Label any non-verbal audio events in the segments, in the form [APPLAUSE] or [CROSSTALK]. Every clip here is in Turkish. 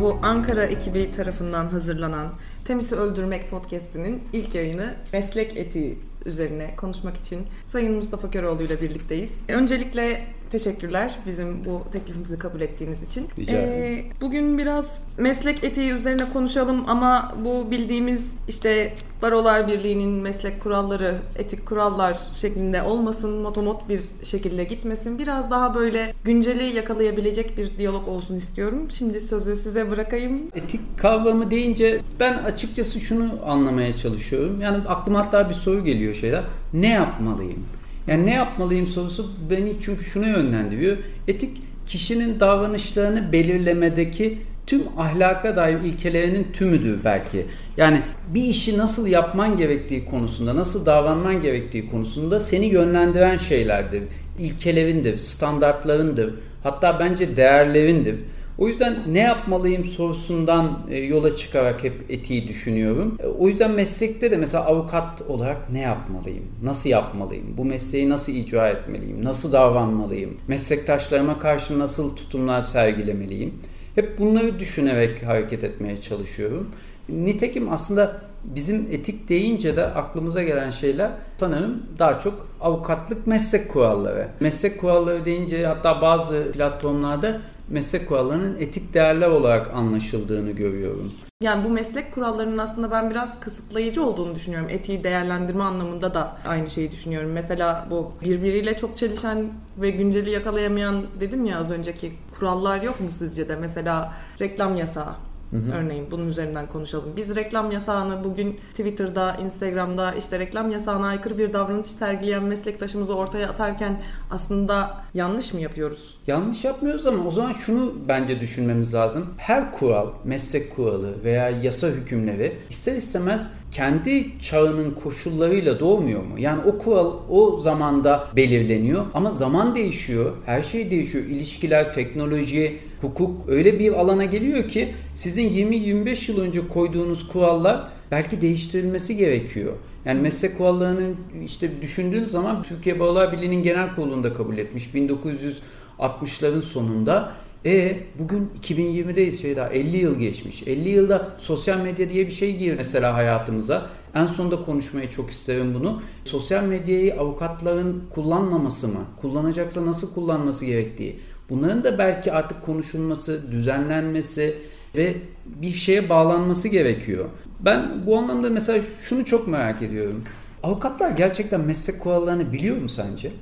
bu Ankara ekibi tarafından hazırlanan Temiz'i Öldürmek podcast'inin ilk yayını meslek etiği üzerine konuşmak için Sayın Mustafa Köroğlu ile birlikteyiz. Öncelikle teşekkürler bizim bu teklifimizi kabul ettiğiniz için. Rica ederim. Ee, bugün biraz meslek etiği üzerine konuşalım ama bu bildiğimiz işte Barolar Birliği'nin meslek kuralları, etik kurallar şeklinde olmasın, motomot bir şekilde gitmesin. Biraz daha böyle günceli yakalayabilecek bir diyalog olsun istiyorum. Şimdi sözü size bırakayım. Etik kavramı deyince ben açıkçası şunu anlamaya çalışıyorum. Yani aklıma hatta bir soru geliyor şeyler. Ne yapmalıyım? Yani ne yapmalıyım sorusu beni çünkü şuna yönlendiriyor. Etik kişinin davranışlarını belirlemedeki tüm ahlaka dair ilkelerinin tümüdür belki. Yani bir işi nasıl yapman gerektiği konusunda, nasıl davranman gerektiği konusunda seni yönlendiren şeylerdir. İlkelerindir, standartlarındır, hatta bence değerlerindir. O yüzden ne yapmalıyım sorusundan e, yola çıkarak hep etiği düşünüyorum. E, o yüzden meslekte de mesela avukat olarak ne yapmalıyım? Nasıl yapmalıyım? Bu mesleği nasıl icra etmeliyim? Nasıl davranmalıyım? Meslektaşlarıma karşı nasıl tutumlar sergilemeliyim? Hep bunları düşünerek hareket etmeye çalışıyorum. Nitekim aslında bizim etik deyince de aklımıza gelen şeyler sanırım daha çok avukatlık meslek kuralları. Meslek kuralları deyince hatta bazı platformlarda meslek kurallarının etik değerler olarak anlaşıldığını görüyorum. Yani bu meslek kurallarının aslında ben biraz kısıtlayıcı olduğunu düşünüyorum. Etiği değerlendirme anlamında da aynı şeyi düşünüyorum. Mesela bu birbiriyle çok çelişen ve günceli yakalayamayan dedim ya az önceki kurallar yok mu sizce de? Mesela reklam yasağı. Hı hı. Örneğin bunun üzerinden konuşalım. Biz reklam yasağını bugün Twitter'da, Instagram'da işte reklam yasağına aykırı bir davranış sergileyen meslektaşımızı ortaya atarken aslında yanlış mı yapıyoruz? Yanlış yapmıyoruz ama o zaman şunu bence düşünmemiz lazım. Her kural, meslek kuralı veya yasa hükümleri ister istemez kendi çağının koşullarıyla doğmuyor mu? Yani o kural o zamanda belirleniyor ama zaman değişiyor, her şey değişiyor. İlişkiler, teknoloji, hukuk öyle bir alana geliyor ki sizin 20-25 yıl önce koyduğunuz kurallar belki değiştirilmesi gerekiyor. Yani meslek kurallarının işte düşündüğünüz zaman Türkiye Barolar Birliği'nin genel kurulunda kabul etmiş 1960'ların sonunda. E bugün 2020'deyiz şey daha 50 yıl geçmiş. 50 yılda sosyal medya diye bir şey giriyor mesela hayatımıza. En sonunda konuşmayı çok isterim bunu. Sosyal medyayı avukatların kullanmaması mı? Kullanacaksa nasıl kullanması gerektiği. Bunların da belki artık konuşulması, düzenlenmesi ve bir şeye bağlanması gerekiyor. Ben bu anlamda mesela şunu çok merak ediyorum. Avukatlar gerçekten meslek kurallarını biliyor mu sence?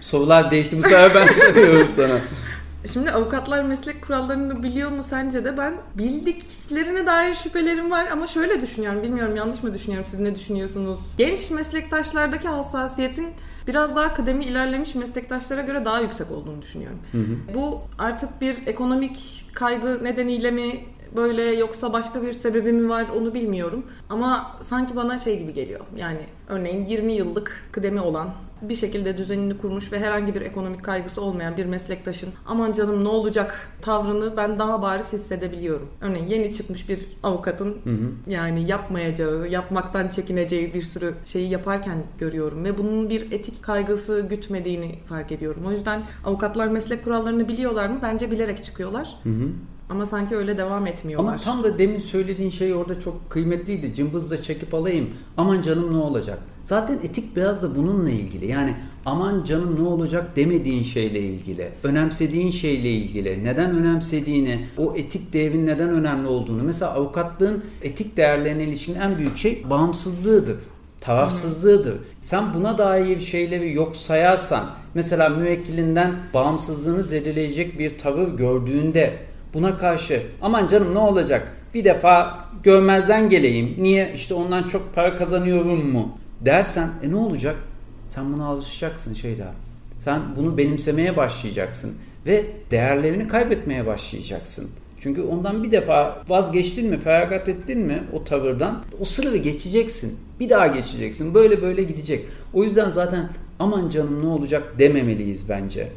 Sorular değişti bu sefer ben [LAUGHS] soruyorum sana. Şimdi avukatlar meslek kurallarını biliyor mu sence de ben bildiklerine dair şüphelerim var ama şöyle düşünüyorum bilmiyorum yanlış mı düşünüyorum siz ne düşünüyorsunuz? Genç meslektaşlardaki hassasiyetin biraz daha kıdemi ilerlemiş meslektaşlara göre daha yüksek olduğunu düşünüyorum. Hı hı. Bu artık bir ekonomik kaygı nedeniyle mi böyle yoksa başka bir sebebi mi var onu bilmiyorum. Ama sanki bana şey gibi geliyor. Yani örneğin 20 yıllık kıdemi olan bir şekilde düzenini kurmuş ve herhangi bir ekonomik kaygısı olmayan bir meslektaşın aman canım ne olacak tavrını ben daha bariz hissedebiliyorum. Örneğin yeni çıkmış bir avukatın hı hı. yani yapmayacağı, yapmaktan çekineceği bir sürü şeyi yaparken görüyorum ve bunun bir etik kaygısı gütmediğini fark ediyorum. O yüzden avukatlar meslek kurallarını biliyorlar mı? Bence bilerek çıkıyorlar. Hı hı. Ama sanki öyle devam etmiyorlar. Ama tam da demin söylediğin şey orada çok kıymetliydi. Cımbızla çekip alayım. Aman canım ne olacak? Zaten etik biraz da bununla ilgili. Yani aman canım ne olacak demediğin şeyle ilgili. Önemsediğin şeyle ilgili. Neden önemsediğini, o etik değerin neden önemli olduğunu. Mesela avukatlığın etik değerlerine ilişkin en büyük şey bağımsızlığıdır tarafsızlığıdır. Sen buna dair şeyleri yok sayarsan, mesela müvekkilinden bağımsızlığını zedeleyecek bir tavır gördüğünde buna karşı aman canım ne olacak bir defa görmezden geleyim. Niye işte ondan çok para kazanıyorum mu dersen e ne olacak? Sen buna alışacaksın şey daha. Sen bunu benimsemeye başlayacaksın ve değerlerini kaybetmeye başlayacaksın. Çünkü ondan bir defa vazgeçtin mi, feragat ettin mi o tavırdan o sınırı geçeceksin. Bir daha geçeceksin. Böyle böyle gidecek. O yüzden zaten aman canım ne olacak dememeliyiz bence.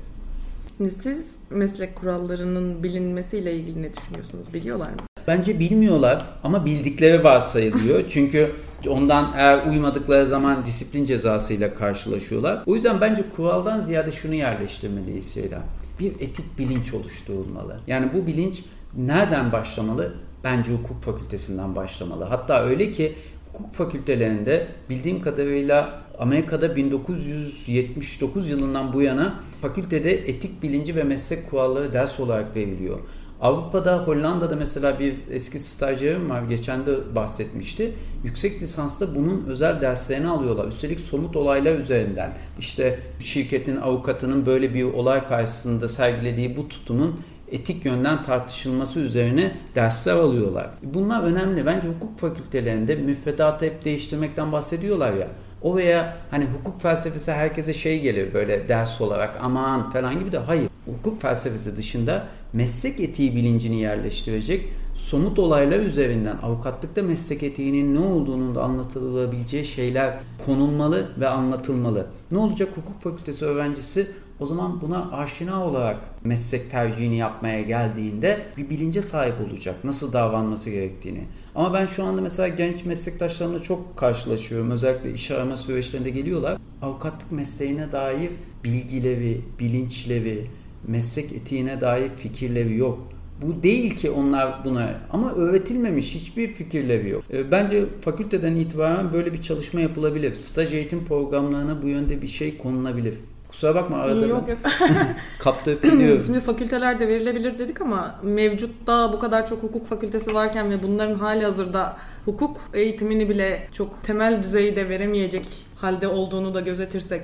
Siz meslek kurallarının bilinmesiyle ilgili ne düşünüyorsunuz? Biliyorlar mı? Bence bilmiyorlar ama bildikleri varsayılıyor. [LAUGHS] Çünkü ondan eğer uymadıkları zaman disiplin cezasıyla karşılaşıyorlar. O yüzden bence kuraldan ziyade şunu yerleştirmeliyiz şeyden. Bir etik bilinç oluşturulmalı. Yani bu bilinç nereden başlamalı? Bence hukuk fakültesinden başlamalı. Hatta öyle ki hukuk fakültelerinde bildiğim kadarıyla Amerika'da 1979 yılından bu yana fakültede etik bilinci ve meslek kuralları ders olarak veriliyor. Avrupa'da, Hollanda'da mesela bir eski stajyerim var. Geçen de bahsetmişti. Yüksek lisansta bunun özel derslerini alıyorlar. Üstelik somut olaylar üzerinden. İşte şirketin avukatının böyle bir olay karşısında sergilediği bu tutumun etik yönden tartışılması üzerine dersler alıyorlar. Bunlar önemli. Bence hukuk fakültelerinde müfredatı hep değiştirmekten bahsediyorlar ya. O veya hani hukuk felsefesi herkese şey gelir böyle ders olarak aman falan gibi de hayır. Hukuk felsefesi dışında meslek etiği bilincini yerleştirecek somut olaylar üzerinden avukatlıkta meslek etiğinin ne olduğunun da anlatılabileceği şeyler konulmalı ve anlatılmalı. Ne olacak hukuk fakültesi öğrencisi o zaman buna aşina olarak meslek tercihini yapmaya geldiğinde bir bilince sahip olacak. Nasıl davranması gerektiğini. Ama ben şu anda mesela genç meslektaşlarımla çok karşılaşıyorum. Özellikle iş arama süreçlerinde geliyorlar. Avukatlık mesleğine dair bilgileri, bilinçleri, meslek etiğine dair fikirleri yok. Bu değil ki onlar buna ama öğretilmemiş hiçbir fikirleri yok. E, bence fakülteden itibaren böyle bir çalışma yapılabilir. Staj eğitim programlarına bu yönde bir şey konulabilir. Kusura bakma arada yok, ben yok. [LAUGHS] kaptırıp gidiyorum. [CLEARS THROAT] Şimdi fakültelerde verilebilir dedik ama mevcutta bu kadar çok hukuk fakültesi varken ve bunların hali hazırda hukuk eğitimini bile çok temel düzeyde veremeyecek halde olduğunu da gözetirsek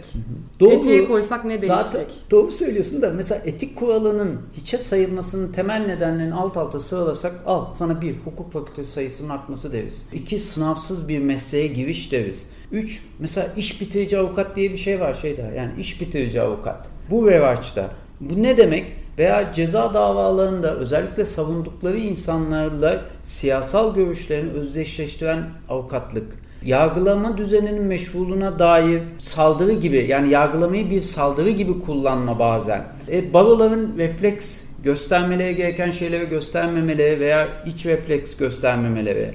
Doğru. etiğe koysak ne değişecek? Zaten doğru söylüyorsun da mesela etik kuralının hiçe sayılmasının temel nedenlerini alt alta sıralasak al sana bir hukuk fakültesi sayısının artması deriz. İki sınavsız bir mesleğe giriş deriz. Üç mesela iş bitirici avukat diye bir şey var şeyde yani iş bitirici avukat. Bu revaçta. Bu ne demek? Veya ceza davalarında özellikle savundukları insanlarla siyasal görüşlerini özdeşleştiren avukatlık yargılama düzeninin meşruluğuna dair saldırı gibi yani yargılamayı bir saldırı gibi kullanma bazen. E, baroların refleks göstermeleri gereken şeyleri göstermemeleri veya iç refleks göstermemeleri.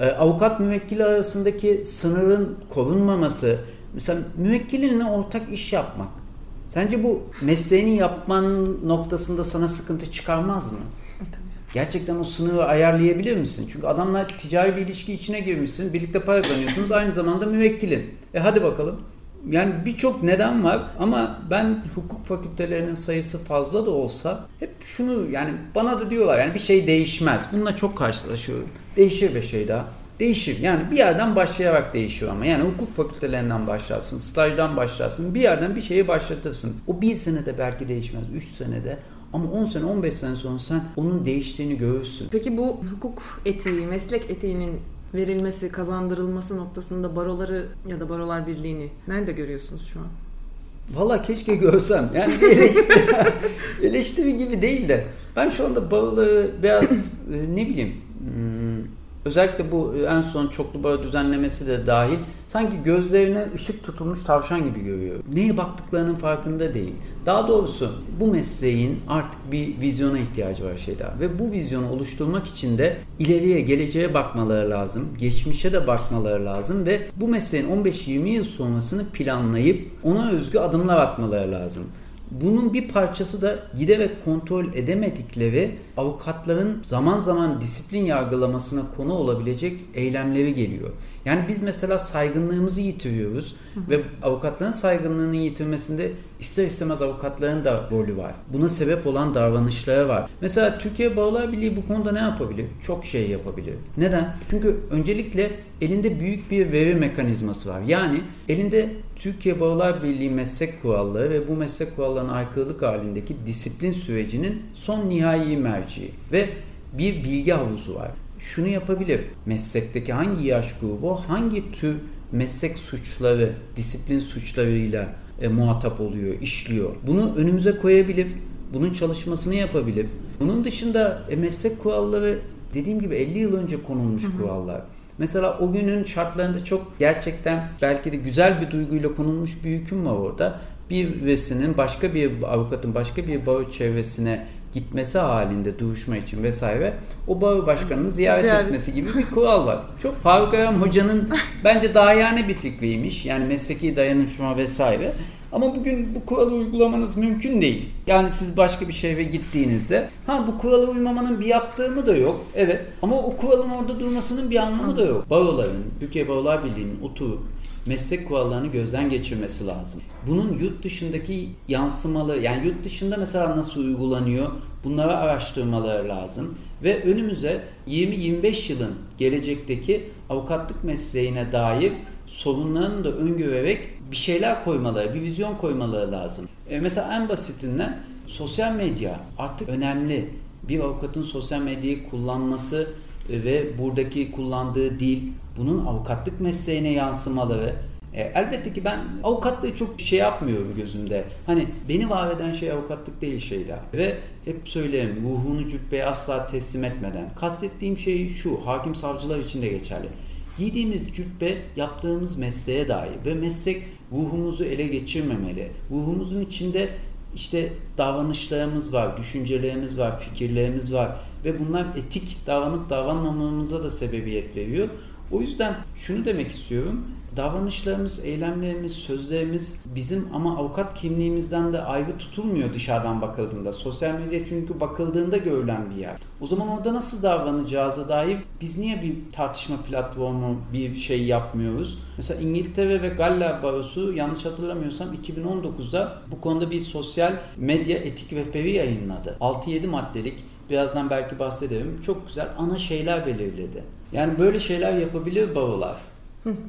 E, avukat müvekkili arasındaki sınırın korunmaması. Mesela müvekkilinle ortak iş yapmak. Sence bu mesleğini yapman noktasında sana sıkıntı çıkarmaz mı? E, tabii. Gerçekten o sınırı ayarlayabilir misin? Çünkü adamla ticari bir ilişki içine girmişsin. Birlikte para kazanıyorsunuz. Aynı zamanda müvekkilin. E hadi bakalım. Yani birçok neden var ama ben hukuk fakültelerinin sayısı fazla da olsa hep şunu yani bana da diyorlar yani bir şey değişmez. Bununla çok karşılaşıyorum. Değişir bir şey daha. Değişir. Yani bir yerden başlayarak değişiyor ama. Yani hukuk fakültelerinden başlarsın, stajdan başlarsın. Bir yerden bir şeyi başlatırsın. O bir senede belki değişmez. Üç senede ama 10 sene 15 sene sonra sen onun değiştiğini görürsün. Peki bu hukuk etiği, meslek etiğinin verilmesi, kazandırılması noktasında baroları ya da barolar birliğini nerede görüyorsunuz şu an? Valla keşke görsem. Yani bir eleştiri, [LAUGHS] eleştiri gibi değil de ben şu anda baroları biraz e, ne bileyim hmm, Özellikle bu en son çoklu bağ düzenlemesi de dahil sanki gözlerine ışık tutulmuş tavşan gibi görüyor. Neye baktıklarının farkında değil. Daha doğrusu bu mesleğin artık bir vizyona ihtiyacı var şeyda ve bu vizyonu oluşturmak için de ileriye, geleceğe bakmaları lazım. Geçmişe de bakmaları lazım ve bu mesleğin 15-20 yıl sonrasını planlayıp ona özgü adımlar atmaları lazım. Bunun bir parçası da giderek kontrol edemedikleri avukatların zaman zaman disiplin yargılamasına konu olabilecek eylemleri geliyor. Yani biz mesela saygınlığımızı yitiriyoruz hı hı. ve avukatların saygınlığını yitirmesinde ister istemez avukatların da rolü var. Buna sebep olan davranışları var. Mesela Türkiye Barolar Birliği bu konuda ne yapabilir? Çok şey yapabilir. Neden? Çünkü öncelikle elinde büyük bir veri mekanizması var. Yani elinde Türkiye Barolar Birliği meslek kuralları ve bu meslek kurallarına aykırılık halindeki disiplin sürecinin son nihai merci ve bir bilgi havuzu var şunu yapabilir. Meslekteki hangi yaş grubu, hangi tür meslek suçları, disiplin suçlarıyla e, muhatap oluyor, işliyor. Bunu önümüze koyabilir. Bunun çalışmasını yapabilir. Bunun dışında e, meslek kuralları dediğim gibi 50 yıl önce konulmuş hı hı. kurallar. Mesela o günün şartlarında çok gerçekten belki de güzel bir duyguyla konulmuş bir hüküm var orada. bir vesinin başka bir avukatın başka bir baro çevresine gitmesi halinde duruşma için vesaire o baro başkanını ziyaret, ziyaret. etmesi gibi bir kural var. Çok Faruk Aram Hoca'nın [LAUGHS] bence dahiyane bir fikriymiş. Yani mesleki dayanışma vesaire. Ama bugün bu kuralı uygulamanız mümkün değil. Yani siz başka bir şehre gittiğinizde ha bu kuralı uymamanın bir yaptığı da yok. Evet. Ama o kuralın orada durmasının bir anlamı da yok. Baroların, Türkiye Barolar Birliği'nin oturup meslek kurallarını gözden geçirmesi lazım. Bunun yurt dışındaki yansımalı yani yurt dışında mesela nasıl uygulanıyor bunları araştırmaları lazım. Ve önümüze 20-25 yılın gelecekteki avukatlık mesleğine dair sorunlarını da öngörerek bir şeyler koymaları, bir vizyon koymaları lazım. E mesela en basitinden sosyal medya artık önemli. Bir avukatın sosyal medyayı kullanması ve buradaki kullandığı dil bunun avukatlık mesleğine yansımaları e, elbette ki ben avukatlığı çok şey yapmıyorum gözümde. Hani beni var eden şey avukatlık değil şeyler. Ve hep söylerim ruhunu cübbeye asla teslim etmeden. Kastettiğim şey şu hakim savcılar için de geçerli. Giydiğimiz cübbe yaptığımız mesleğe dair ve meslek ruhumuzu ele geçirmemeli. Ruhumuzun içinde işte davranışlarımız var, düşüncelerimiz var, fikirlerimiz var ve bunlar etik davranıp davranmamamıza da sebebiyet veriyor. O yüzden şunu demek istiyorum. Davranışlarımız, eylemlerimiz, sözlerimiz bizim ama avukat kimliğimizden de ayrı tutulmuyor dışarıdan bakıldığında. Sosyal medya çünkü bakıldığında görülen bir yer. O zaman orada nasıl davranacağıza dair biz niye bir tartışma platformu bir şey yapmıyoruz? Mesela İngiltere ve Galler Barosu yanlış hatırlamıyorsam 2019'da bu konuda bir sosyal medya etik rehberi yayınladı. 6-7 maddelik birazdan belki bahsederim. Çok güzel ana şeyler belirledi. Yani böyle şeyler yapabilir barolar.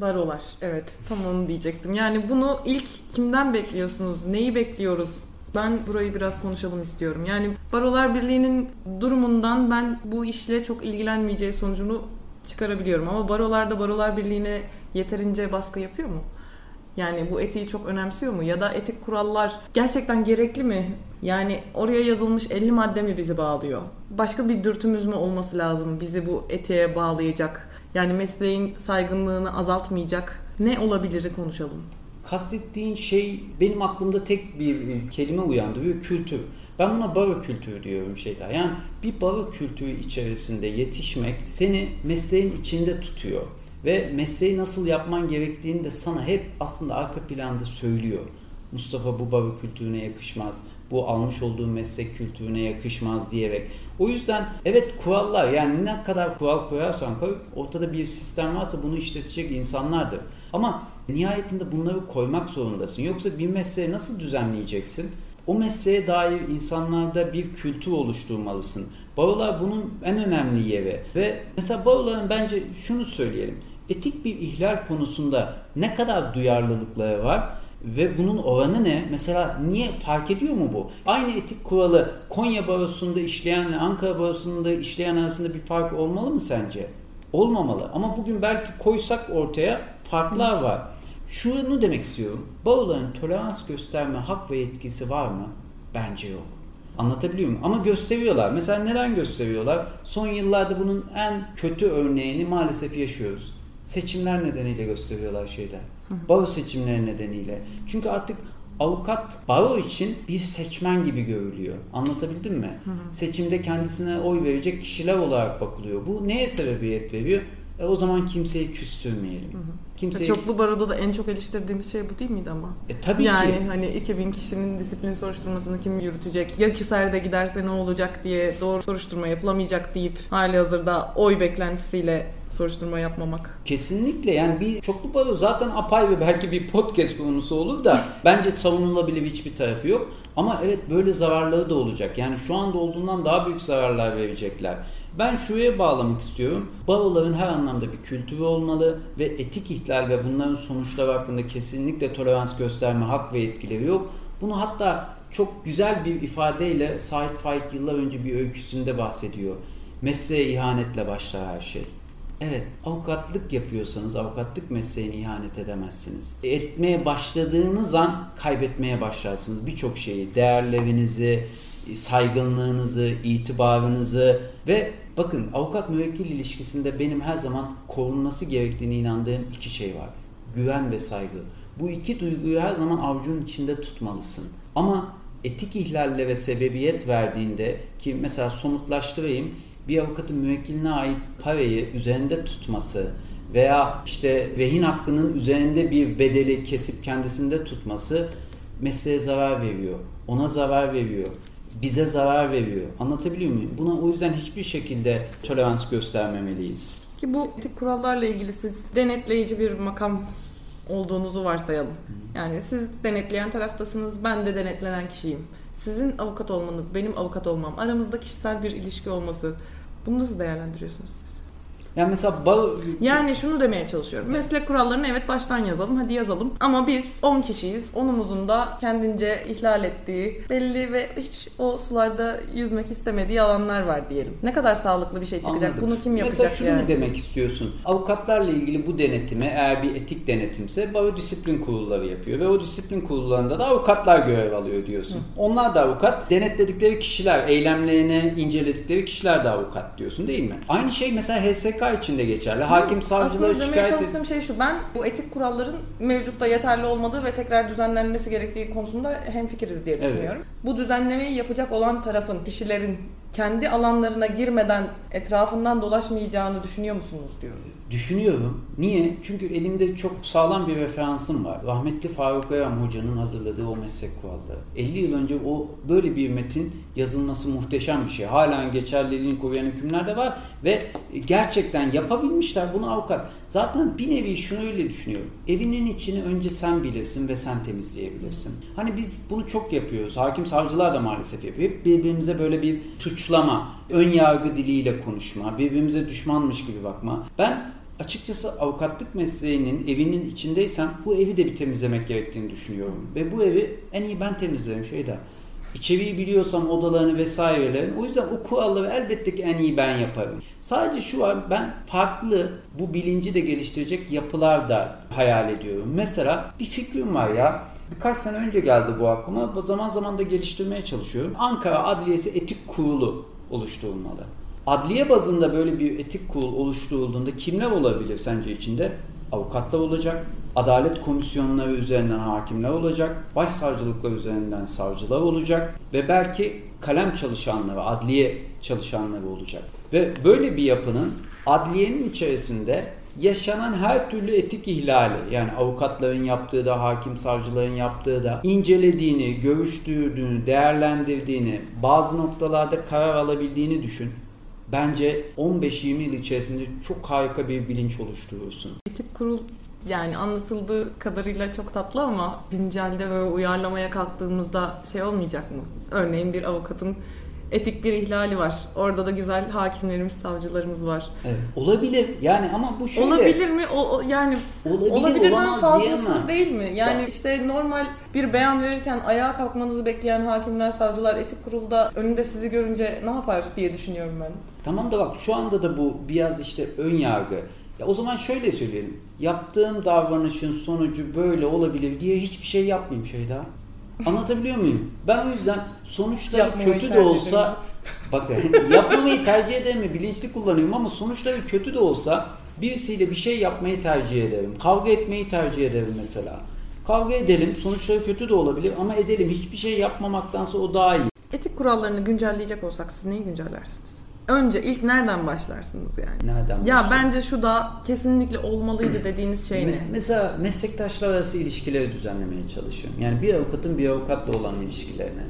Barolar evet tam onu diyecektim. Yani bunu ilk kimden bekliyorsunuz? Neyi bekliyoruz? Ben burayı biraz konuşalım istiyorum. Yani Barolar Birliği'nin durumundan ben bu işle çok ilgilenmeyeceği sonucunu çıkarabiliyorum. Ama barolar da Barolar Birliği'ne yeterince baskı yapıyor mu? Yani bu etiği çok önemsiyor mu? Ya da etik kurallar gerçekten gerekli mi? Yani oraya yazılmış 50 madde mi bizi bağlıyor? Başka bir dürtümüz mü olması lazım bizi bu etiğe bağlayacak? Yani mesleğin saygınlığını azaltmayacak ne olabilir konuşalım. Kastettiğin şey benim aklımda tek bir kelime uyandırıyor kültür. Ben buna baro kültürü diyorum şeyler. Yani bir baro kültürü içerisinde yetişmek seni mesleğin içinde tutuyor. Ve mesleği nasıl yapman gerektiğini de sana hep aslında arka planda söylüyor. Mustafa bu baro kültürüne yakışmaz bu almış olduğu meslek kültürüne yakışmaz diyerek. O yüzden evet kurallar yani ne kadar kural koyarsan koy ortada bir sistem varsa bunu işletecek insanlardır. Ama nihayetinde bunları koymak zorundasın. Yoksa bir mesleği nasıl düzenleyeceksin? O mesleğe dair insanlarda bir kültür oluşturmalısın. Barolar bunun en önemli yeri. Ve mesela baroların bence şunu söyleyelim. Etik bir ihlal konusunda ne kadar duyarlılıkları var? Ve bunun oranı ne? Mesela niye fark ediyor mu bu? Aynı etik kuralı Konya Barosu'nda işleyenle Ankara Barosu'nda işleyen arasında bir fark olmalı mı sence? Olmamalı. Ama bugün belki koysak ortaya farklar var. Şunu demek istiyorum. Baroların tolerans gösterme hak ve yetkisi var mı? Bence yok. Anlatabiliyor muyum? Ama gösteriyorlar. Mesela neden gösteriyorlar? Son yıllarda bunun en kötü örneğini maalesef yaşıyoruz. Seçimler nedeniyle gösteriyorlar şeyden Baro seçimleri nedeniyle. Çünkü artık avukat baro için bir seçmen gibi görülüyor. Anlatabildim mi? Hı hı. Seçimde kendisine oy verecek kişiler olarak bakılıyor. Bu neye sebebiyet veriyor? E o zaman kimseyi küstürmeyelim. Hı hı. Kimseyi... Çoklu baroda da en çok eleştirdiğimiz şey bu değil miydi ama? E tabii yani ki. Yani hani 2000 kişinin disiplin soruşturmasını kim yürütecek? Ya küserde giderse ne olacak diye doğru soruşturma yapılamayacak deyip hali hazırda oy beklentisiyle soruşturma yapmamak. Kesinlikle yani bir çoklu baro zaten apayrı belki bir podcast konusu olur da [LAUGHS] bence savunulabilir hiçbir tarafı yok. Ama evet böyle zararları da olacak. Yani şu anda olduğundan daha büyük zararlar verecekler. Ben şuraya bağlamak istiyorum. Baroların her anlamda bir kültürü olmalı ve etik ihlal ve bunların sonuçları hakkında kesinlikle tolerans gösterme hak ve etkileri yok. Bunu hatta çok güzel bir ifadeyle Said Faik yıllar önce bir öyküsünde bahsediyor. Mesleğe ihanetle başlar her şey. Evet, avukatlık yapıyorsanız avukatlık mesleğine ihanet edemezsiniz. Etmeye başladığınız an kaybetmeye başlarsınız birçok şeyi, değerlerinizi, saygınlığınızı, itibarınızı ve bakın avukat müvekkil ilişkisinde benim her zaman korunması gerektiğine inandığım iki şey var. Güven ve saygı. Bu iki duyguyu her zaman avucunun içinde tutmalısın. Ama etik ihlalle ve sebebiyet verdiğinde ki mesela somutlaştırayım bir avukatın müvekkiline ait parayı üzerinde tutması veya işte rehin hakkının üzerinde bir bedeli kesip kendisinde tutması mesleğe zarar veriyor. Ona zarar veriyor. Bize zarar veriyor. Anlatabiliyor muyum? Buna o yüzden hiçbir şekilde tolerans göstermemeliyiz. Ki bu etik kurallarla ilgili siz denetleyici bir makam olduğunuzu varsayalım. Yani siz denetleyen taraftasınız, ben de denetlenen kişiyim. Sizin avukat olmanız, benim avukat olmam, aramızda kişisel bir ilişki olması bunu nasıl değerlendiriyorsunuz siz? Yani mesela bal... Yani şunu demeye çalışıyorum. Meslek kurallarını evet baştan yazalım. Hadi yazalım. Ama biz 10 kişiyiz. Onumuzun da kendince ihlal ettiği belli ve hiç o sularda yüzmek istemediği alanlar var diyelim. Ne kadar sağlıklı bir şey çıkacak? Anladım. Bunu kim yapacak Mesela şunu yani? demek istiyorsun? Avukatlarla ilgili bu denetimi eğer bir etik denetimse baro disiplin kurulları yapıyor ve o disiplin kurullarında da avukatlar görev alıyor diyorsun. Onlar da avukat. Denetledikleri kişiler, eylemlerini inceledikleri kişiler de avukat diyorsun değil mi? Aynı şey mesela HSK içinde geçerli. Hakim savcıları Aslında demeye şikayet çalıştığım şey şu. Ben bu etik kuralların mevcutta yeterli olmadığı ve tekrar düzenlenmesi gerektiği konusunda hemfikiriz diye Evet. düşünüyorum. Bu düzenlemeyi yapacak olan tarafın, kişilerin kendi alanlarına girmeden etrafından dolaşmayacağını düşünüyor musunuz diyorum. Düşünüyorum. Niye? Çünkü elimde çok sağlam bir referansım var. Rahmetli Faruk Ayam Hoca'nın hazırladığı o meslek kuralları. 50 yıl önce o böyle bir metin yazılması muhteşem bir şey. Halen geçerliliğini koruyan hükümler de var ve gerçekten yapabilmişler bunu avukat. Zaten bir nevi şunu öyle düşünüyorum. Evinin içini önce sen bilirsin ve sen temizleyebilirsin. Hani biz bunu çok yapıyoruz. Hakim savcılar da maalesef yapıyor. Hep birbirimize böyle bir suçlama, ön yargı diliyle konuşma, birbirimize düşmanmış gibi bakma. Ben açıkçası avukatlık mesleğinin evinin içindeysem bu evi de bir temizlemek gerektiğini düşünüyorum. Ve bu evi en iyi ben temizlerim şeyda. İçeriği biliyorsam odalarını vesairelerini o yüzden o kuralları elbette ki en iyi ben yaparım. Sadece şu var ben farklı bu bilinci de geliştirecek yapılar da hayal ediyorum. Mesela bir fikrim var ya birkaç sene önce geldi bu aklıma zaman zaman da geliştirmeye çalışıyorum. Ankara Adliyesi Etik Kurulu oluşturulmalı. Adliye bazında böyle bir etik kurul oluşturulduğunda kimler olabilir sence içinde? Avukatlar olacak, adalet komisyonları üzerinden hakimler olacak, başsavcılıklar üzerinden savcılar olacak ve belki kalem çalışanları, adliye çalışanları olacak. Ve böyle bir yapının adliyenin içerisinde yaşanan her türlü etik ihlali yani avukatların yaptığı da hakim savcıların yaptığı da incelediğini, görüştürdüğünü, değerlendirdiğini, bazı noktalarda karar alabildiğini düşün. Bence 15-20 yıl içerisinde çok harika bir bilinç oluşturursun. Etik kurul yani anlatıldığı kadarıyla çok tatlı ama güncelde böyle uyarlamaya kalktığımızda şey olmayacak mı? Örneğin bir avukatın etik bir ihlali var. Orada da güzel hakimlerimiz, savcılarımız var. Evet. Olabilir yani ama bu şöyle. Olabilir mi? O, o- yani Olabilir, olabilirden olamaz fazlası diyemem. değil mi? Yani Ya- işte normal bir beyan verirken ayağa kalkmanızı bekleyen hakimler, savcılar etik kurulda önünde sizi görünce ne yapar diye düşünüyorum ben. Tamam da bak şu anda da bu biraz işte ön yargı. Ya o zaman şöyle söyleyelim. Yaptığım davranışın sonucu böyle olabilir diye hiçbir şey yapmayayım Şeyda. Anlatabiliyor muyum? Ben o yüzden sonuçları Yapmamayı kötü de olsa bakın [LAUGHS] yapmamayı tercih ederim mi bilinçli kullanıyorum ama sonuçları kötü de olsa birisiyle bir şey yapmayı tercih ederim. Kavga etmeyi tercih ederim mesela. Kavga edelim sonuçları kötü de olabilir ama edelim hiçbir şey yapmamaktansa o daha iyi. Etik kurallarını güncelleyecek olsak siz neyi güncellersiniz? Önce ilk nereden başlarsınız yani? Nereden Ya başlayalım? bence şu da kesinlikle olmalıydı [CLEARS THROAT] dediğiniz şey ne? Me- Mesela meslektaşlar arası ilişkileri düzenlemeye çalışıyorum. Yani bir avukatın bir avukatla olan ilişkilerini.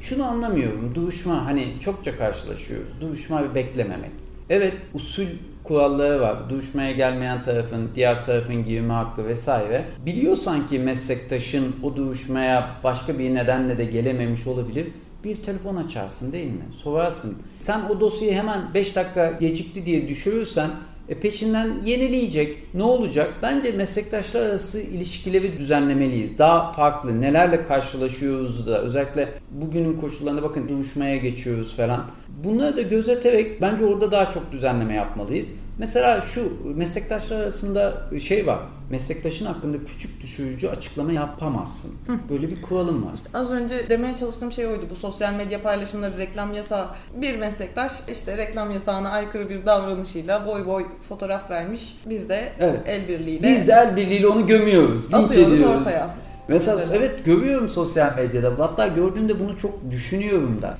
Şunu anlamıyorum. Duruşma hani çokça karşılaşıyoruz. Duruşma bir beklememek. Evet usul kuralları var. Duruşmaya gelmeyen tarafın, diğer tarafın girme hakkı vesaire. Biliyorsan ki meslektaşın o duruşmaya başka bir nedenle de gelememiş olabilir. Bir telefon açarsın değil mi? Sorarsın. Sen o dosyayı hemen 5 dakika gecikti diye düşürürsen e peşinden yenileyecek. Ne olacak? Bence meslektaşlar arası ilişkileri düzenlemeliyiz. Daha farklı. Nelerle karşılaşıyoruz da özellikle bugünün koşullarında bakın duruşmaya geçiyoruz falan. Bunları da gözeterek bence orada daha çok düzenleme yapmalıyız. Mesela şu meslektaşlar arasında şey var. Meslektaşın hakkında küçük düşürücü açıklama yapamazsın. Böyle bir kuralım var. İşte az önce demeye çalıştığım şey oydu. Bu sosyal medya paylaşımları, reklam yasağı. Bir meslektaş işte reklam yasağına aykırı bir davranışıyla boy boy fotoğraf vermiş. Biz de evet. el birliğiyle Biz de el birliğiyle onu gömüyoruz. Linç ediyoruz. ortaya. Mesela Mesela. evet görüyorum sosyal medyada. Hatta gördüğümde bunu çok düşünüyorum da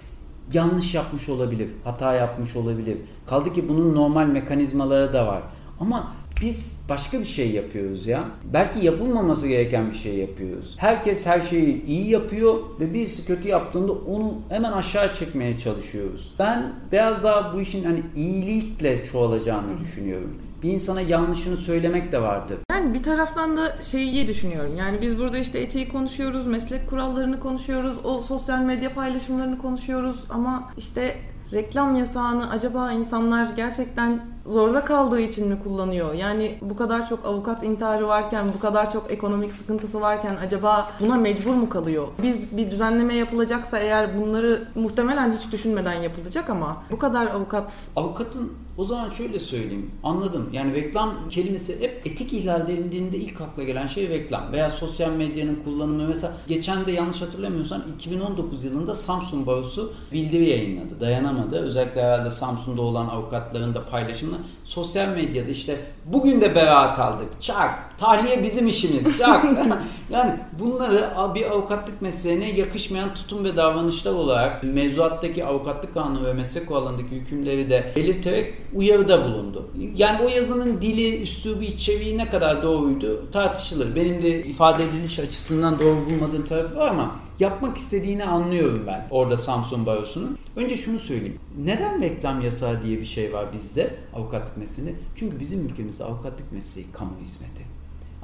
yanlış yapmış olabilir, hata yapmış olabilir. Kaldı ki bunun normal mekanizmaları da var. Ama biz başka bir şey yapıyoruz ya. Belki yapılmaması gereken bir şey yapıyoruz. Herkes her şeyi iyi yapıyor ve birisi kötü yaptığında onu hemen aşağı çekmeye çalışıyoruz. Ben biraz daha bu işin hani iyilikle çoğalacağını düşünüyorum bir insana yanlışını söylemek de vardır. Bir taraftan da şeyi düşünüyorum. Yani biz burada işte etiği konuşuyoruz, meslek kurallarını konuşuyoruz, o sosyal medya paylaşımlarını konuşuyoruz ama işte reklam yasağını acaba insanlar gerçekten zorda kaldığı için mi kullanıyor? Yani bu kadar çok avukat intiharı varken, bu kadar çok ekonomik sıkıntısı varken acaba buna mecbur mu kalıyor? Biz bir düzenleme yapılacaksa eğer bunları muhtemelen hiç düşünmeden yapılacak ama bu kadar avukat... Avukatın o zaman şöyle söyleyeyim. Anladım. Yani reklam kelimesi hep etik ihlal denildiğinde ilk akla gelen şey reklam. Veya sosyal medyanın kullanımı. Mesela geçen de yanlış hatırlamıyorsam 2019 yılında Samsun Barosu bildiri yayınladı. Dayanamadı. Özellikle herhalde Samsun'da olan avukatların da paylaşımını sosyal medyada işte bugün de beraat aldık. Çak. Tahliye bizim işimiz. Çak. [LAUGHS] yani bunları bir avukatlık mesleğine yakışmayan tutum ve davranışlar olarak mevzuattaki avukatlık kanunu ve meslek kurallarındaki hükümleri de belirterek uyarıda bulundu. Yani o yazının dili, üslubu, içeriği ne kadar doğruydu tartışılır. Benim de ifade ediliş açısından doğru bulmadığım tarafı var ama yapmak istediğini anlıyorum ben orada Samsun Barosu'nun. Önce şunu söyleyeyim. Neden reklam yasağı diye bir şey var bizde avukatlık mesleğinde? Çünkü bizim ülkemizde avukatlık mesleği kamu hizmeti.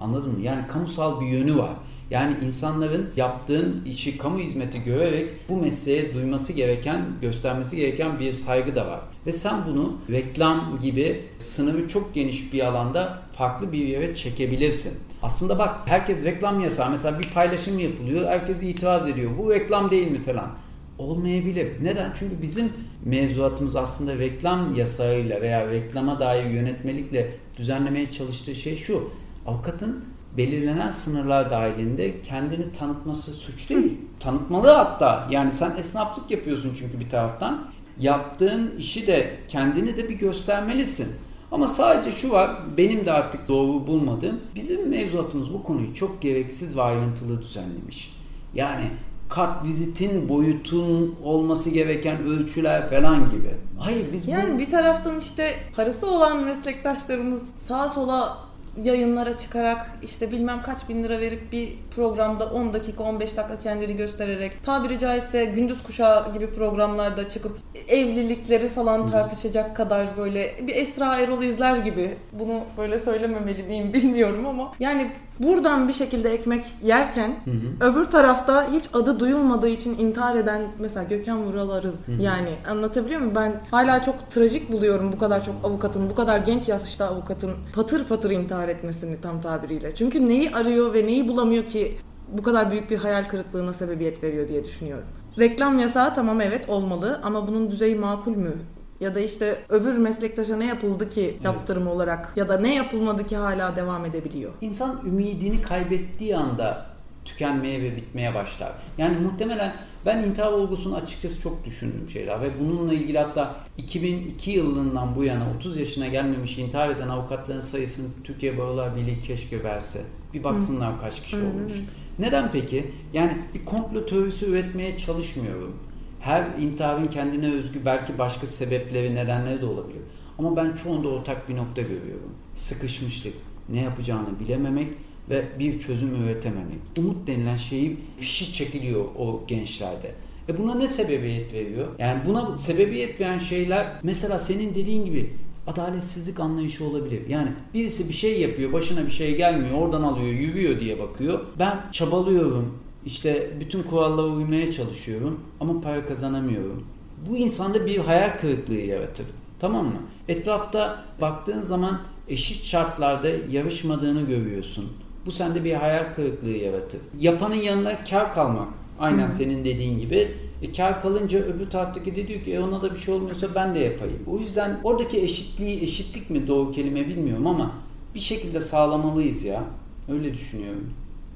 Anladın mı? Yani kamusal bir yönü var. Yani insanların yaptığın işi kamu hizmeti görerek bu mesleğe duyması gereken, göstermesi gereken bir saygı da var. Ve sen bunu reklam gibi sınırı çok geniş bir alanda farklı bir yere çekebilirsin. Aslında bak herkes reklam yasağı. Mesela bir paylaşım yapılıyor. Herkes itiraz ediyor. Bu reklam değil mi falan. Olmayabilir. Neden? Çünkü bizim mevzuatımız aslında reklam yasağıyla veya reklama dair yönetmelikle düzenlemeye çalıştığı şey şu. Avukatın belirlenen sınırlar dahilinde kendini tanıtması suç değil. Tanıtmalı hatta. Yani sen esnaflık yapıyorsun çünkü bir taraftan. Yaptığın işi de kendini de bir göstermelisin. Ama sadece şu var, benim de artık doğru bulmadığım, bizim mevzuatımız bu konuyu çok gereksiz ve ayrıntılı düzenlemiş. Yani kart vizitin boyutun olması gereken ölçüler falan gibi. Hayır biz Yani bu... bir taraftan işte parası olan meslektaşlarımız sağa sola yayınlara çıkarak işte bilmem kaç bin lira verip bir programda 10 dakika 15 dakika kendini göstererek tabiri caizse gündüz kuşağı gibi programlarda çıkıp evlilikleri falan tartışacak kadar böyle bir Esra Erol izler gibi bunu böyle söylememeli miyim bilmiyorum ama yani buradan bir şekilde ekmek yerken hı hı. öbür tarafta hiç adı duyulmadığı için intihar eden mesela Gökhan Vuralar'ı yani anlatabiliyor muyum? Ben hala çok trajik buluyorum bu kadar çok avukatın, bu kadar genç yaşta avukatın patır patır intihar etmesini tam tabiriyle. Çünkü neyi arıyor ve neyi bulamıyor ki bu kadar büyük bir hayal kırıklığına sebebiyet veriyor diye düşünüyorum. Reklam yasağı tamam evet olmalı ama bunun düzeyi makul mü? Ya da işte öbür meslektaşa ne yapıldı ki evet. yaptırım olarak ya da ne yapılmadı ki hala devam edebiliyor? İnsan ümidini kaybettiği anda tükenmeye ve bitmeye başlar. Yani muhtemelen ben intihar olgusunu açıkçası çok düşündüğüm şeyler ve bununla ilgili hatta 2002 yılından bu yana 30 yaşına gelmemiş intihar eden avukatların sayısını Türkiye Barolar Birliği keşke verse. Bir baksınlar kaç kişi olmuş. Neden peki? Yani bir komplo teorisi üretmeye çalışmıyorum. Her intiharın kendine özgü belki başka sebepleri, nedenleri de olabilir. Ama ben çoğunda ortak bir nokta görüyorum. Sıkışmışlık, ne yapacağını bilememek ve bir çözüm üretememek. Umut denilen şeyi fişi çekiliyor o gençlerde. E buna ne sebebiyet veriyor? Yani buna sebebiyet veren şeyler mesela senin dediğin gibi adaletsizlik anlayışı olabilir. Yani birisi bir şey yapıyor, başına bir şey gelmiyor, oradan alıyor, yürüyor diye bakıyor. Ben çabalıyorum, işte bütün kurallara uymaya çalışıyorum ama para kazanamıyorum. Bu insanda bir hayal kırıklığı yaratır. Tamam mı? Etrafta baktığın zaman eşit şartlarda yarışmadığını görüyorsun. Bu sende bir hayal kırıklığı yaratır. Yapanın yanına kar kalmak Aynen senin dediğin gibi. E, kar kalınca öbür taraftaki de diyor ki e, ona da bir şey olmuyorsa ben de yapayım. O yüzden oradaki eşitliği, eşitlik mi doğru kelime bilmiyorum ama bir şekilde sağlamalıyız ya. Öyle düşünüyorum.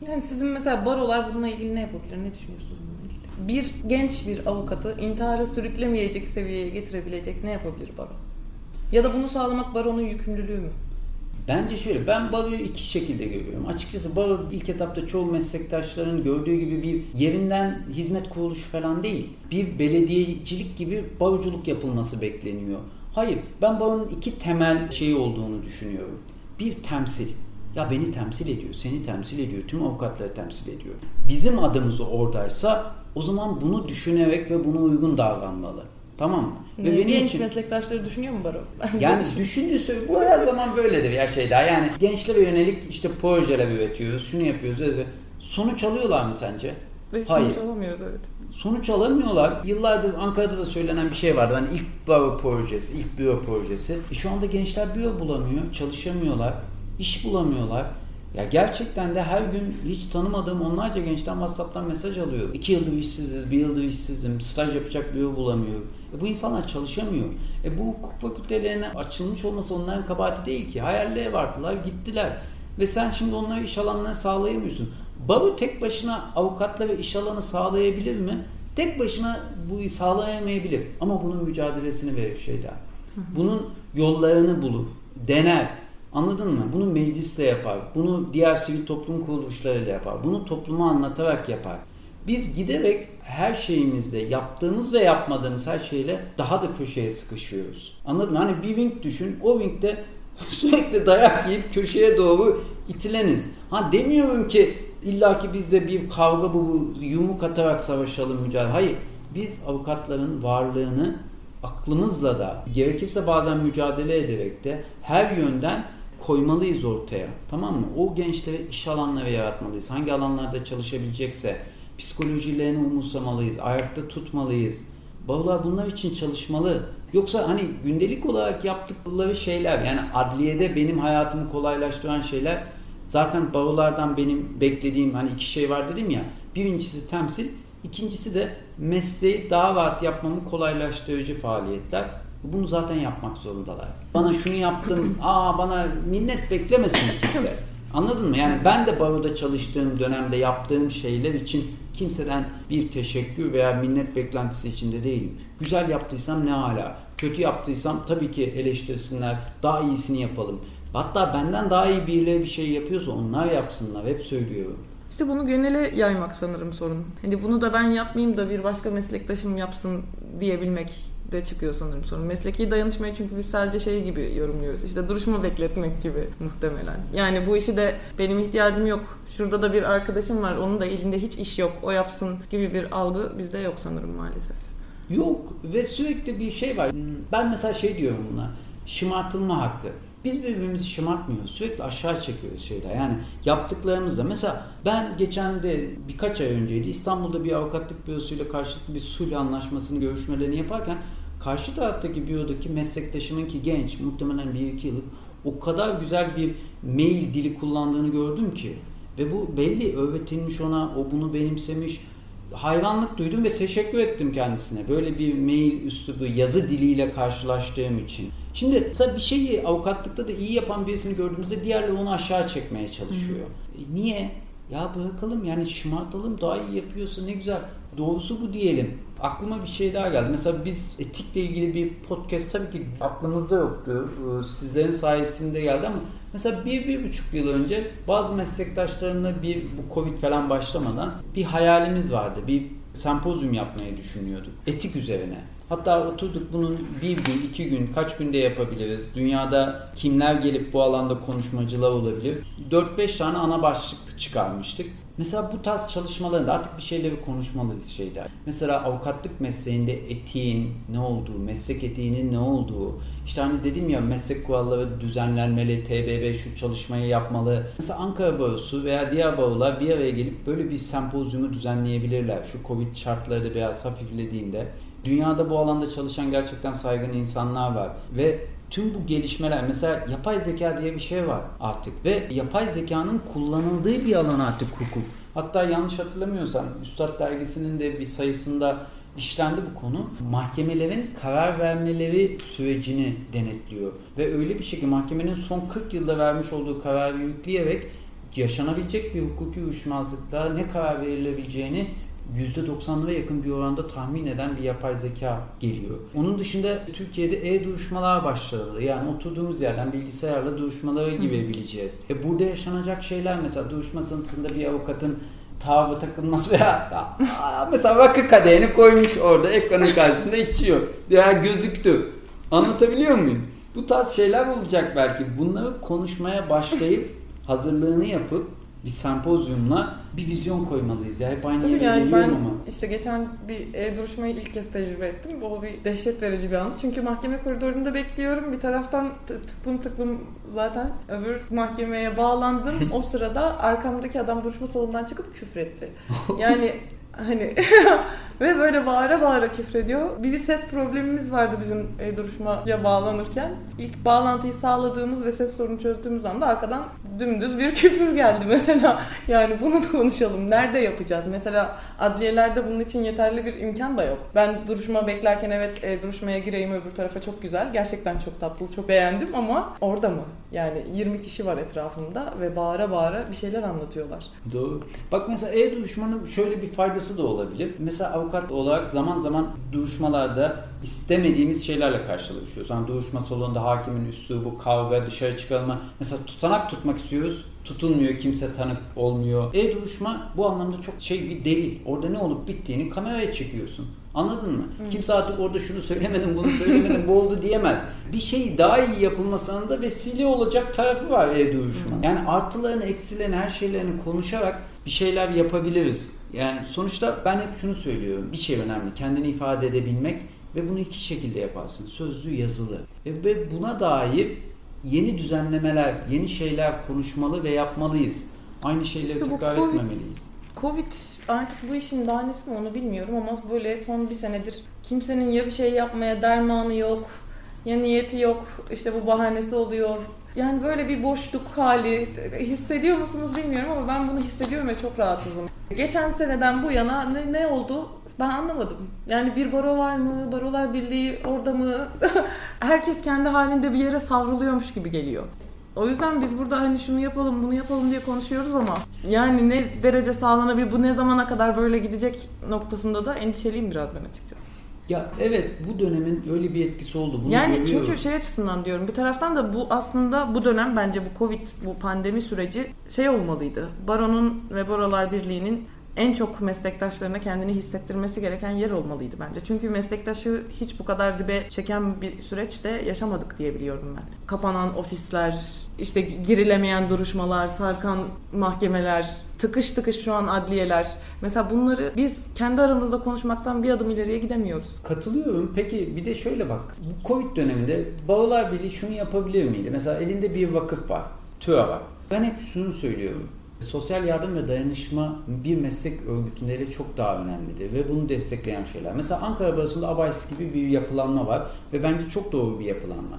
Yani sizin mesela barolar bununla ilgili ne yapabilir? Ne düşünüyorsunuz bununla ilgili? Bir genç bir avukatı intihara sürüklemeyecek seviyeye getirebilecek ne yapabilir baro? Ya da bunu sağlamak baronun yükümlülüğü mü? Bence şöyle, ben baroyu iki şekilde görüyorum. Açıkçası baro ilk etapta çoğu meslektaşların gördüğü gibi bir yerinden hizmet kuruluşu falan değil. Bir belediyecilik gibi baroculuk yapılması bekleniyor. Hayır, ben baronun iki temel şeyi olduğunu düşünüyorum. Bir temsil. Ya beni temsil ediyor, seni temsil ediyor, tüm avukatları temsil ediyor. Bizim adımız oradaysa o zaman bunu düşünerek ve buna uygun davranmalı. Tamam mı? Ve benim Genç için, meslektaşları düşünüyor mu Baro? [LAUGHS] Yani düşündüğü bu her zaman böyledir ya şey daha. Yani gençlere yönelik işte projeler üretiyoruz, şunu yapıyoruz. Öyle. Sonuç alıyorlar mı sence? Ve Hayır. Sonuç alamıyoruz evet. Sonuç alamıyorlar. Yıllardır Ankara'da da söylenen bir şey vardı. Hani ilk baro projesi, ilk büro projesi. E şu anda gençler büro bulamıyor, çalışamıyorlar, iş bulamıyorlar. Ya gerçekten de her gün hiç tanımadığım onlarca gençten WhatsApp'tan mesaj alıyorum. İki yıldır işsiziz, bir yıldır işsizim, staj yapacak bir yol bulamıyorum. E bu insanlar çalışamıyor. E bu hukuk fakültelerine açılmış olması onların kabahati değil ki. Hayalleri vardılar, gittiler. Ve sen şimdi onları iş alanlarına sağlayamıyorsun. Baro tek başına avukatla ve iş alanı sağlayabilir mi? Tek başına bu sağlayamayabilir. Ama bunun mücadelesini verir şeyler. Bunun yollarını bulur, dener Anladın mı? Bunu meclisle yapar. Bunu diğer sivil toplum kuruluşlarıyla yapar. Bunu topluma anlatarak yapar. Biz giderek her şeyimizde yaptığımız ve yapmadığımız her şeyle daha da köşeye sıkışıyoruz. Anladın mı? Hani bir wing düşün. O wingde [LAUGHS] sürekli dayak yiyip köşeye doğru itileniz. Ha demiyorum ki illa ki biz de bir kavga bu yumruk atarak savaşalım mücadele. Hayır. Biz avukatların varlığını aklımızla da gerekirse bazen mücadele ederek de her yönden koymalıyız ortaya. Tamam mı? O gençlere iş alanları yaratmalıyız. Hangi alanlarda çalışabilecekse psikolojilerini umursamalıyız. Ayakta tutmalıyız. Babalar bunlar için çalışmalı. Yoksa hani gündelik olarak yaptıkları şeyler yani adliyede benim hayatımı kolaylaştıran şeyler zaten barolardan benim beklediğim hani iki şey var dedim ya. Birincisi temsil, ikincisi de mesleği daha rahat yapmamı kolaylaştırıcı faaliyetler. Bunu zaten yapmak zorundalar. Bana şunu yaptım, [CLEARS THROAT] aa bana minnet beklemesin kimse. Anladın mı? Yani ben de baroda çalıştığım dönemde yaptığım şeyler için kimseden bir teşekkür veya minnet beklentisi içinde değilim. Güzel yaptıysam ne hala. Kötü yaptıysam tabii ki eleştirsinler. Daha iyisini yapalım. Hatta benden daha iyi birileri bir şey yapıyorsa onlar yapsınlar. Hep söylüyorum. İşte bunu genele yaymak sanırım sorun. Hani bunu da ben yapmayayım da bir başka meslektaşım yapsın diyebilmek de çıkıyor sanırım sorun. Mesleki dayanışmayı çünkü biz sadece şey gibi yorumluyoruz. İşte duruşma bekletmek gibi muhtemelen. Yani bu işi de benim ihtiyacım yok. Şurada da bir arkadaşım var. Onun da elinde hiç iş yok. O yapsın gibi bir algı bizde yok sanırım maalesef. Yok ve sürekli bir şey var. Ben mesela şey diyorum buna. Şımartılma hakkı. Biz birbirimizi şımartmıyoruz. Sürekli aşağı çekiyoruz şeyler. Yani yaptıklarımızda. Mesela ben geçen de birkaç ay önceydi İstanbul'da bir avukatlık bürosuyla karşılıklı bir sulh anlaşmasının görüşmelerini yaparken karşı taraftaki bürodaki meslektaşımın ki genç muhtemelen bir iki yıllık o kadar güzel bir mail dili kullandığını gördüm ki ve bu belli öğretilmiş ona o bunu benimsemiş hayranlık duydum ve teşekkür ettim kendisine. Böyle bir mail üslubu, yazı diliyle karşılaştığım için. Şimdi mesela bir şeyi avukatlıkta da iyi yapan birisini gördüğümüzde diğerleri onu aşağı çekmeye çalışıyor. Hı. E niye? Ya bırakalım yani şımartalım daha iyi yapıyorsa ne güzel. Doğrusu bu diyelim. Aklıma bir şey daha geldi. Mesela biz etikle ilgili bir podcast tabii ki aklımızda yoktu. Sizlerin sayesinde geldi ama mesela bir, bir buçuk yıl önce bazı meslektaşlarımla bir bu Covid falan başlamadan bir hayalimiz vardı. Bir sempozyum yapmayı düşünüyorduk. Etik üzerine. Hatta oturduk bunun bir gün, iki gün, kaç günde yapabiliriz? Dünyada kimler gelip bu alanda konuşmacılar olabilir? 4-5 tane ana başlık çıkarmıştık. Mesela bu tarz çalışmalarında artık bir şeyleri konuşmalıyız şeyler. Mesela avukatlık mesleğinde etiğin ne olduğu, meslek etiğinin ne olduğu. İşte hani dedim ya meslek kuralları düzenlenmeli, TBB şu çalışmayı yapmalı. Mesela Ankara Barosu veya diğer barolar bir araya gelip böyle bir sempozyumu düzenleyebilirler. Şu Covid şartları biraz hafiflediğinde. Dünyada bu alanda çalışan gerçekten saygın insanlar var. Ve tüm bu gelişmeler mesela yapay zeka diye bir şey var artık ve yapay zekanın kullanıldığı bir alan artık hukuk. Hatta yanlış hatırlamıyorsam Üstad Dergisi'nin de bir sayısında işlendi bu konu. Mahkemelerin karar vermeleri sürecini denetliyor. Ve öyle bir şekilde mahkemenin son 40 yılda vermiş olduğu kararı yükleyerek yaşanabilecek bir hukuki uyuşmazlıkta ne karar verilebileceğini %90'lara yakın bir oranda tahmin eden bir yapay zeka geliyor. Onun dışında Türkiye'de e-duruşmalar başladı. Yani oturduğumuz yerden bilgisayarla duruşmaları girebileceğiz. E burada yaşanacak şeyler mesela duruşma sırasında bir avukatın tavrı takılması veya [LAUGHS] mesela rakı kadehini koymuş orada ekranın karşısında içiyor. Ya gözüktü. Anlatabiliyor muyum? Bu tarz şeyler olacak belki. Bunları konuşmaya başlayıp hazırlığını yapıp bir sempozyumla bir vizyon koymalıyız ya. Hep aynı Tabii yere yani ben ama. işte geçen bir e-duruşmayı ilk kez tecrübe ettim. O bir dehşet verici bir andı. Çünkü mahkeme koridorunda bekliyorum. Bir taraftan tıklım tıklım zaten öbür mahkemeye bağlandım. [LAUGHS] o sırada arkamdaki adam duruşma salonundan çıkıp küfretti. [LAUGHS] Yani hani [LAUGHS] ve böyle bağıra bağıra küfrediyor. Bir, ses problemimiz vardı bizim e, duruşmaya bağlanırken. İlk bağlantıyı sağladığımız ve ses sorunu çözdüğümüz anda arkadan dümdüz bir [LAUGHS] küfür geldi mesela. Yani bunu da konuşalım. Nerede yapacağız? Mesela adliyelerde bunun için yeterli bir imkan da yok. Ben duruşma beklerken evet e, duruşmaya gireyim öbür tarafa çok güzel. Gerçekten çok tatlı, çok beğendim ama orada mı? Yani 20 kişi var etrafımda ve bağıra bağıra bir şeyler anlatıyorlar. Doğru. Bak mesela e-duruşmanın şöyle bir faydası da olabilir. Mesela avukat olarak zaman zaman duruşmalarda istemediğimiz şeylerle karşılaşıyoruz. Yani duruşma salonunda hakimin üslubu, kavga, dışarı çıkarma. Mesela tutanak tutmak istiyoruz. Tutulmuyor, kimse tanık olmuyor. E-duruşma bu anlamda çok şey bir delil. Orada ne olup bittiğini kameraya çekiyorsun. Anladın mı? Hı. Kimse artık orada şunu söylemedim, bunu söylemedim, bu oldu diyemez. Bir şey daha iyi yapılmasının da vesile olacak tarafı var e-duruşma. Yani artılarını, eksilerini, her şeylerini konuşarak bir şeyler yapabiliriz. Yani sonuçta ben hep şunu söylüyorum. Bir şey önemli. Kendini ifade edebilmek ve bunu iki şekilde yaparsın. Sözlü, yazılı. E, ve buna dair yeni düzenlemeler, yeni şeyler konuşmalı ve yapmalıyız. Aynı şeyleri İşte tekrar Covid- etmemeliyiz. Covid artık bu işin bahanesi mi onu bilmiyorum ama böyle son bir senedir kimsenin ya bir şey yapmaya dermanı yok ya niyeti yok işte bu bahanesi oluyor. Yani böyle bir boşluk hali hissediyor musunuz bilmiyorum ama ben bunu hissediyorum ve çok rahatsızım. Geçen seneden bu yana ne, ne oldu ben anlamadım. Yani bir baro var mı? Barolar Birliği orada mı? [LAUGHS] Herkes kendi halinde bir yere savruluyormuş gibi geliyor. O yüzden biz burada hani şunu yapalım bunu yapalım diye konuşuyoruz ama yani ne derece sağlanabilir bu ne zamana kadar böyle gidecek noktasında da endişeliyim biraz ben açıkçası. Ya evet bu dönemin öyle bir etkisi oldu. Bunu yani görüyorum. çünkü şey açısından diyorum bir taraftan da bu aslında bu dönem bence bu Covid bu pandemi süreci şey olmalıydı. Baron'un ve Barolar Birliği'nin en çok meslektaşlarına kendini hissettirmesi gereken yer olmalıydı bence. Çünkü meslektaşı hiç bu kadar dibe çeken bir süreçte yaşamadık diye biliyorum ben. Kapanan ofisler, işte girilemeyen duruşmalar, sarkan mahkemeler, tıkış tıkış şu an adliyeler. Mesela bunları biz kendi aramızda konuşmaktan bir adım ileriye gidemiyoruz. Katılıyorum. Peki bir de şöyle bak. Bu Covid döneminde Barolar Birliği şunu yapabilir miydi? Mesela elinde bir vakıf var. TÜA var. Ben hep şunu söylüyorum. Sosyal yardım ve dayanışma bir meslek örgütünde çok daha önemlidir ve bunu destekleyen şeyler. Mesela Ankara Barosu'nda ABAYS gibi bir yapılanma var ve bence çok doğru bir yapılanma.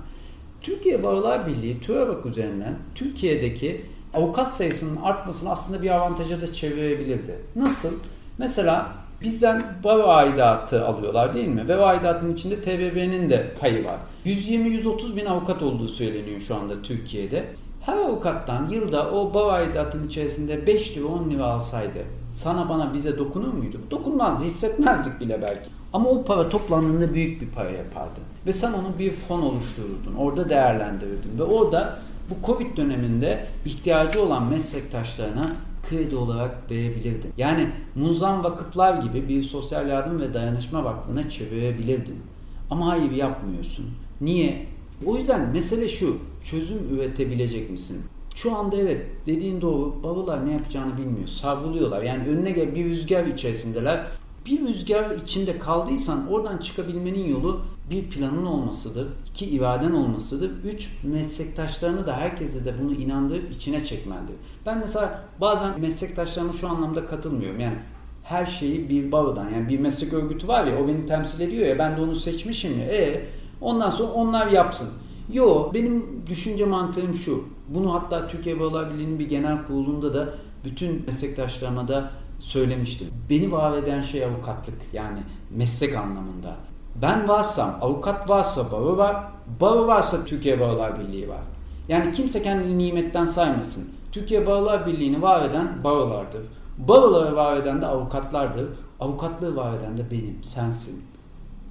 Türkiye Barolar Birliği TÜAVAK üzerinden Türkiye'deki avukat sayısının artmasını aslında bir avantaja da çevirebilirdi. Nasıl? Mesela bizden baro aidatı alıyorlar değil mi? Ve o aidatın içinde TBB'nin de payı var. 120-130 bin avukat olduğu söyleniyor şu anda Türkiye'de. Her avukattan yılda o baro aidatının içerisinde 5 lira 10 lira alsaydı sana bana bize dokunur muydu? Dokunmazdı, hissetmezdik bile belki. Ama o para toplandığında büyük bir para yapardı. Ve sen onu bir fon oluştururdun. Orada değerlendirirdin. Ve orada bu Covid döneminde ihtiyacı olan meslektaşlarına kredi olarak verebilirdin. Yani Muzan Vakıflar gibi bir sosyal yardım ve dayanışma vakfına çevirebilirdin. Ama hayır yapmıyorsun. Niye? O yüzden mesele şu. Çözüm üretebilecek misin? Şu anda evet dediğin doğru. Babalar ne yapacağını bilmiyor. Savruluyorlar. Yani önüne gel bir rüzgar içerisindeler. Bir rüzgar içinde kaldıysan oradan çıkabilmenin yolu bir planın olmasıdır. iki iraden olmasıdır. Üç meslektaşlarını da herkese de bunu inandırıp içine çekmendir. Ben mesela bazen meslektaşlarıma şu anlamda katılmıyorum. Yani her şeyi bir barodan yani bir meslek örgütü var ya o beni temsil ediyor ya ben de onu seçmişim ya. E ondan sonra onlar yapsın. Yo benim düşünce mantığım şu. Bunu hatta Türkiye Barolar Birliği'nin bir genel kurulunda da bütün meslektaşlarıma da söylemiştim. Beni var eden şey avukatlık yani meslek anlamında. Ben varsam, avukat varsa baro var, baro varsa Türkiye Barolar Birliği var. Yani kimse kendini nimetten saymasın. Türkiye Barolar Birliği'ni var eden barolardır. Baroları var eden de avukatlardır. Avukatlığı var eden de benim, sensin,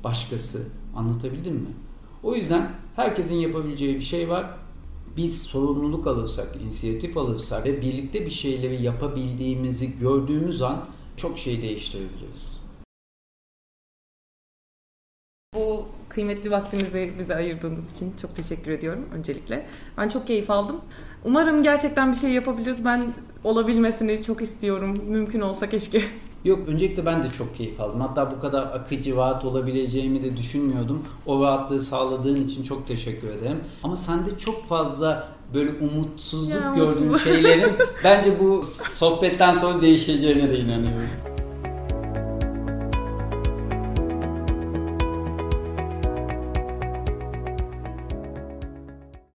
başkası. Anlatabildim mi? O yüzden herkesin yapabileceği bir şey var. Biz sorumluluk alırsak, inisiyatif alırsak ve birlikte bir şeyleri yapabildiğimizi gördüğümüz an çok şey değiştirebiliriz. Bu kıymetli vaktinizi bize ayırdığınız için çok teşekkür ediyorum öncelikle. Ben çok keyif aldım. Umarım gerçekten bir şey yapabiliriz. Ben olabilmesini çok istiyorum. Mümkün olsa keşke. [LAUGHS] Yok öncelikle ben de çok keyif aldım. Hatta bu kadar akıcı, rahat olabileceğimi de düşünmüyordum. O rahatlığı sağladığın için çok teşekkür ederim. Ama sende çok fazla böyle umutsuzluk Ya, gördüğüm umutsuz. şeylerin [LAUGHS] bence bu sohbetten sonra değişeceğine de inanıyorum.